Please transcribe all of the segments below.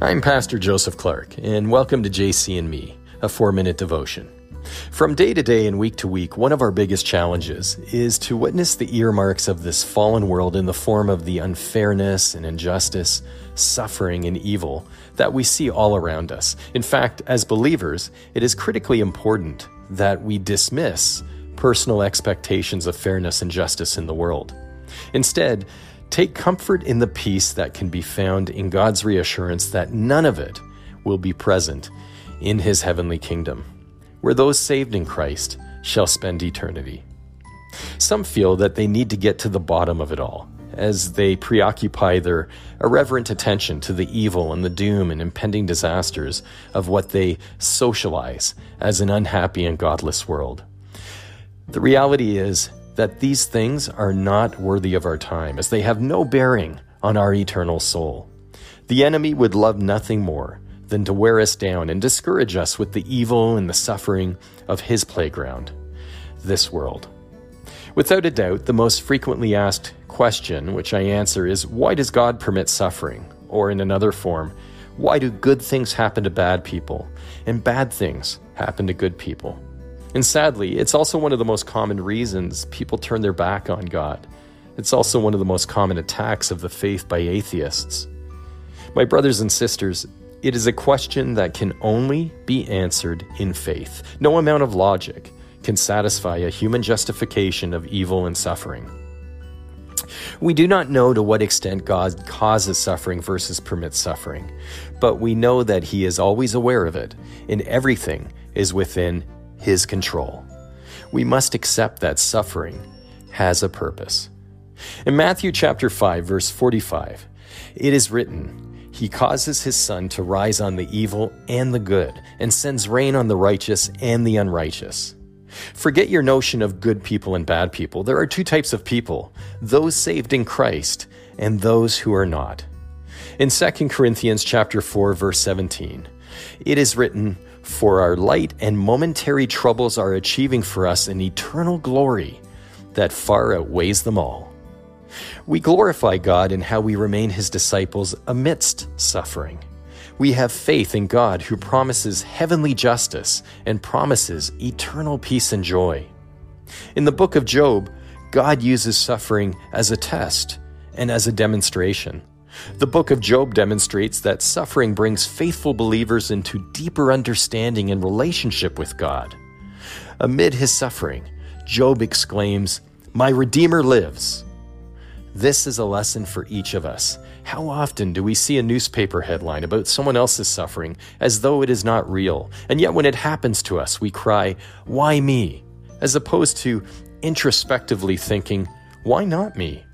I'm Pastor Joseph Clark, and welcome to JC and Me, a four minute devotion. From day to day and week to week, one of our biggest challenges is to witness the earmarks of this fallen world in the form of the unfairness and injustice, suffering and evil that we see all around us. In fact, as believers, it is critically important that we dismiss personal expectations of fairness and justice in the world. Instead, take comfort in the peace that can be found in God's reassurance that none of it will be present in his heavenly kingdom, where those saved in Christ shall spend eternity. Some feel that they need to get to the bottom of it all as they preoccupy their irreverent attention to the evil and the doom and impending disasters of what they socialize as an unhappy and godless world. The reality is, that these things are not worthy of our time, as they have no bearing on our eternal soul. The enemy would love nothing more than to wear us down and discourage us with the evil and the suffering of his playground, this world. Without a doubt, the most frequently asked question, which I answer, is why does God permit suffering? Or in another form, why do good things happen to bad people and bad things happen to good people? And sadly, it's also one of the most common reasons people turn their back on God. It's also one of the most common attacks of the faith by atheists. My brothers and sisters, it is a question that can only be answered in faith. No amount of logic can satisfy a human justification of evil and suffering. We do not know to what extent God causes suffering versus permits suffering, but we know that He is always aware of it, and everything is within his control. We must accept that suffering has a purpose. In Matthew chapter 5 verse 45, it is written, he causes his sun to rise on the evil and the good, and sends rain on the righteous and the unrighteous. Forget your notion of good people and bad people. There are two types of people those saved in Christ and those who are not. In 2 Corinthians chapter 4 verse 17, it is written, for our light and momentary troubles are achieving for us an eternal glory that far outweighs them all. We glorify God in how we remain His disciples amidst suffering. We have faith in God who promises heavenly justice and promises eternal peace and joy. In the book of Job, God uses suffering as a test and as a demonstration. The book of Job demonstrates that suffering brings faithful believers into deeper understanding and relationship with God. Amid his suffering, Job exclaims, My Redeemer lives. This is a lesson for each of us. How often do we see a newspaper headline about someone else's suffering as though it is not real, and yet when it happens to us, we cry, Why me? as opposed to introspectively thinking, Why not me?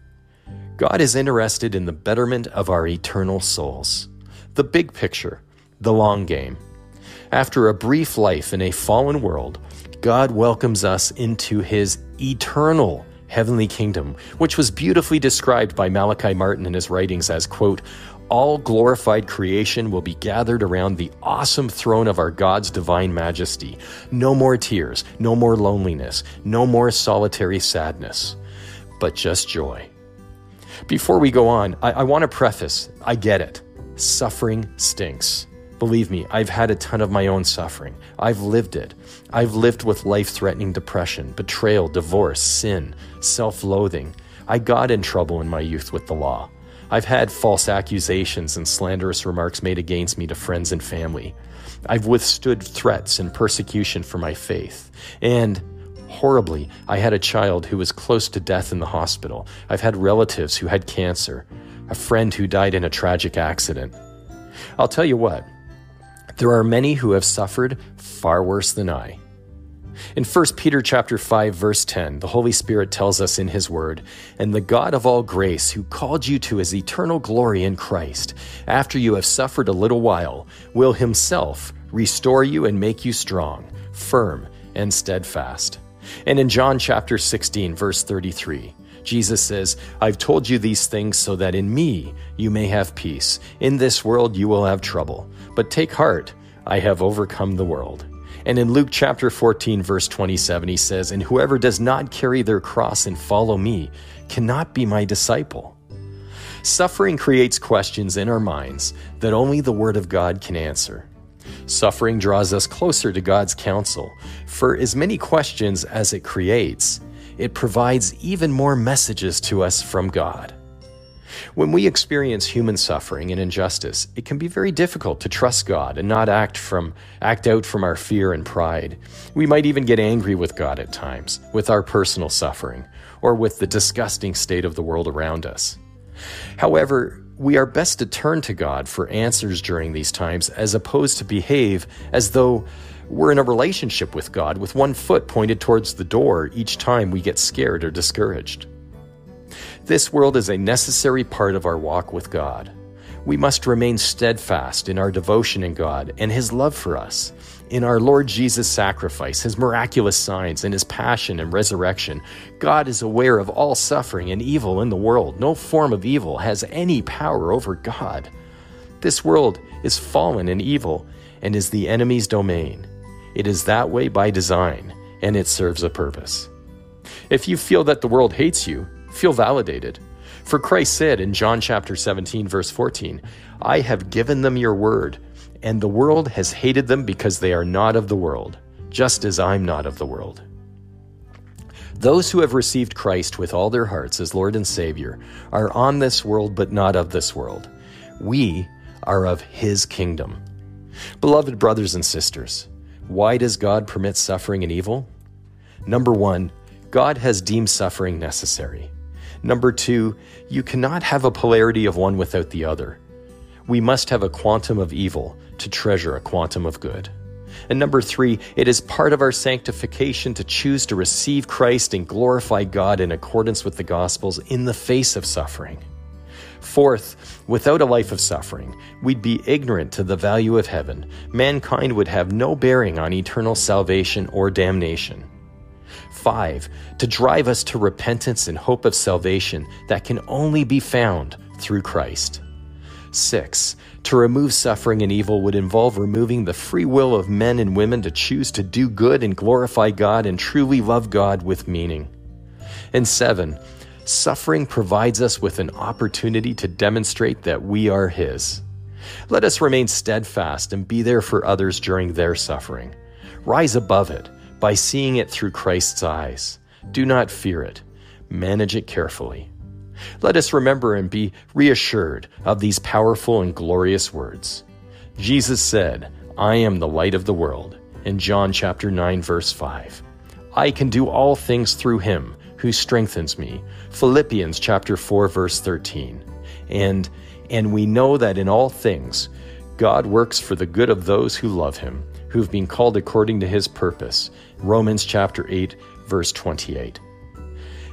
God is interested in the betterment of our eternal souls. The big picture, the long game. After a brief life in a fallen world, God welcomes us into his eternal heavenly kingdom, which was beautifully described by Malachi Martin in his writings as, quote, all glorified creation will be gathered around the awesome throne of our God's divine majesty. No more tears, no more loneliness, no more solitary sadness, but just joy. Before we go on, I, I want to preface I get it. Suffering stinks. Believe me, I've had a ton of my own suffering. I've lived it. I've lived with life threatening depression, betrayal, divorce, sin, self loathing. I got in trouble in my youth with the law. I've had false accusations and slanderous remarks made against me to friends and family. I've withstood threats and persecution for my faith. And horribly. I had a child who was close to death in the hospital. I've had relatives who had cancer, a friend who died in a tragic accident. I'll tell you what, there are many who have suffered far worse than I. In 1 Peter chapter 5 verse 10, the Holy Spirit tells us in his word, "And the God of all grace, who called you to his eternal glory in Christ, after you have suffered a little while, will himself restore you and make you strong, firm, and steadfast." And in John chapter 16, verse 33, Jesus says, I've told you these things so that in me you may have peace. In this world you will have trouble. But take heart, I have overcome the world. And in Luke chapter 14, verse 27, he says, And whoever does not carry their cross and follow me cannot be my disciple. Suffering creates questions in our minds that only the Word of God can answer. Suffering draws us closer to God's counsel. For as many questions as it creates, it provides even more messages to us from God. When we experience human suffering and injustice, it can be very difficult to trust God and not act from act out from our fear and pride. We might even get angry with God at times, with our personal suffering, or with the disgusting state of the world around us. However, we are best to turn to God for answers during these times as opposed to behave as though we're in a relationship with God with one foot pointed towards the door each time we get scared or discouraged. This world is a necessary part of our walk with God. We must remain steadfast in our devotion in God and His love for us, in our Lord Jesus' sacrifice, His miraculous signs, and His passion and resurrection. God is aware of all suffering and evil in the world. No form of evil has any power over God. This world is fallen and evil and is the enemy's domain. It is that way by design, and it serves a purpose. If you feel that the world hates you, feel validated. For Christ said in John chapter 17 verse 14, I have given them your word, and the world has hated them because they are not of the world, just as I'm not of the world. Those who have received Christ with all their hearts as Lord and Savior are on this world but not of this world. We are of His kingdom. Beloved brothers and sisters, why does God permit suffering and evil? Number one, God has deemed suffering necessary. Number two, you cannot have a polarity of one without the other. We must have a quantum of evil to treasure a quantum of good. And number three, it is part of our sanctification to choose to receive Christ and glorify God in accordance with the Gospels in the face of suffering. Fourth, without a life of suffering, we'd be ignorant to the value of heaven. Mankind would have no bearing on eternal salvation or damnation. 5 to drive us to repentance and hope of salvation that can only be found through Christ. 6. To remove suffering and evil would involve removing the free will of men and women to choose to do good and glorify God and truly love God with meaning. And 7. Suffering provides us with an opportunity to demonstrate that we are His. Let us remain steadfast and be there for others during their suffering. Rise above it by seeing it through Christ's eyes. Do not fear it. Manage it carefully. Let us remember and be reassured of these powerful and glorious words. Jesus said, I am the light of the world, in John chapter 9 verse 5. I can do all things through him who strengthens me. Philippians chapter 4 verse 13. And and we know that in all things God works for the good of those who love him who've been called according to his purpose. Romans chapter 8, verse 28.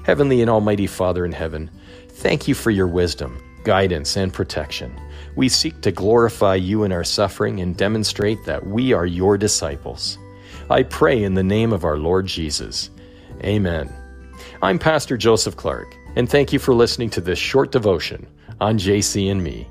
Heavenly and Almighty Father in heaven, thank you for your wisdom, guidance, and protection. We seek to glorify you in our suffering and demonstrate that we are your disciples. I pray in the name of our Lord Jesus. Amen. I'm Pastor Joseph Clark, and thank you for listening to this short devotion on JC and me.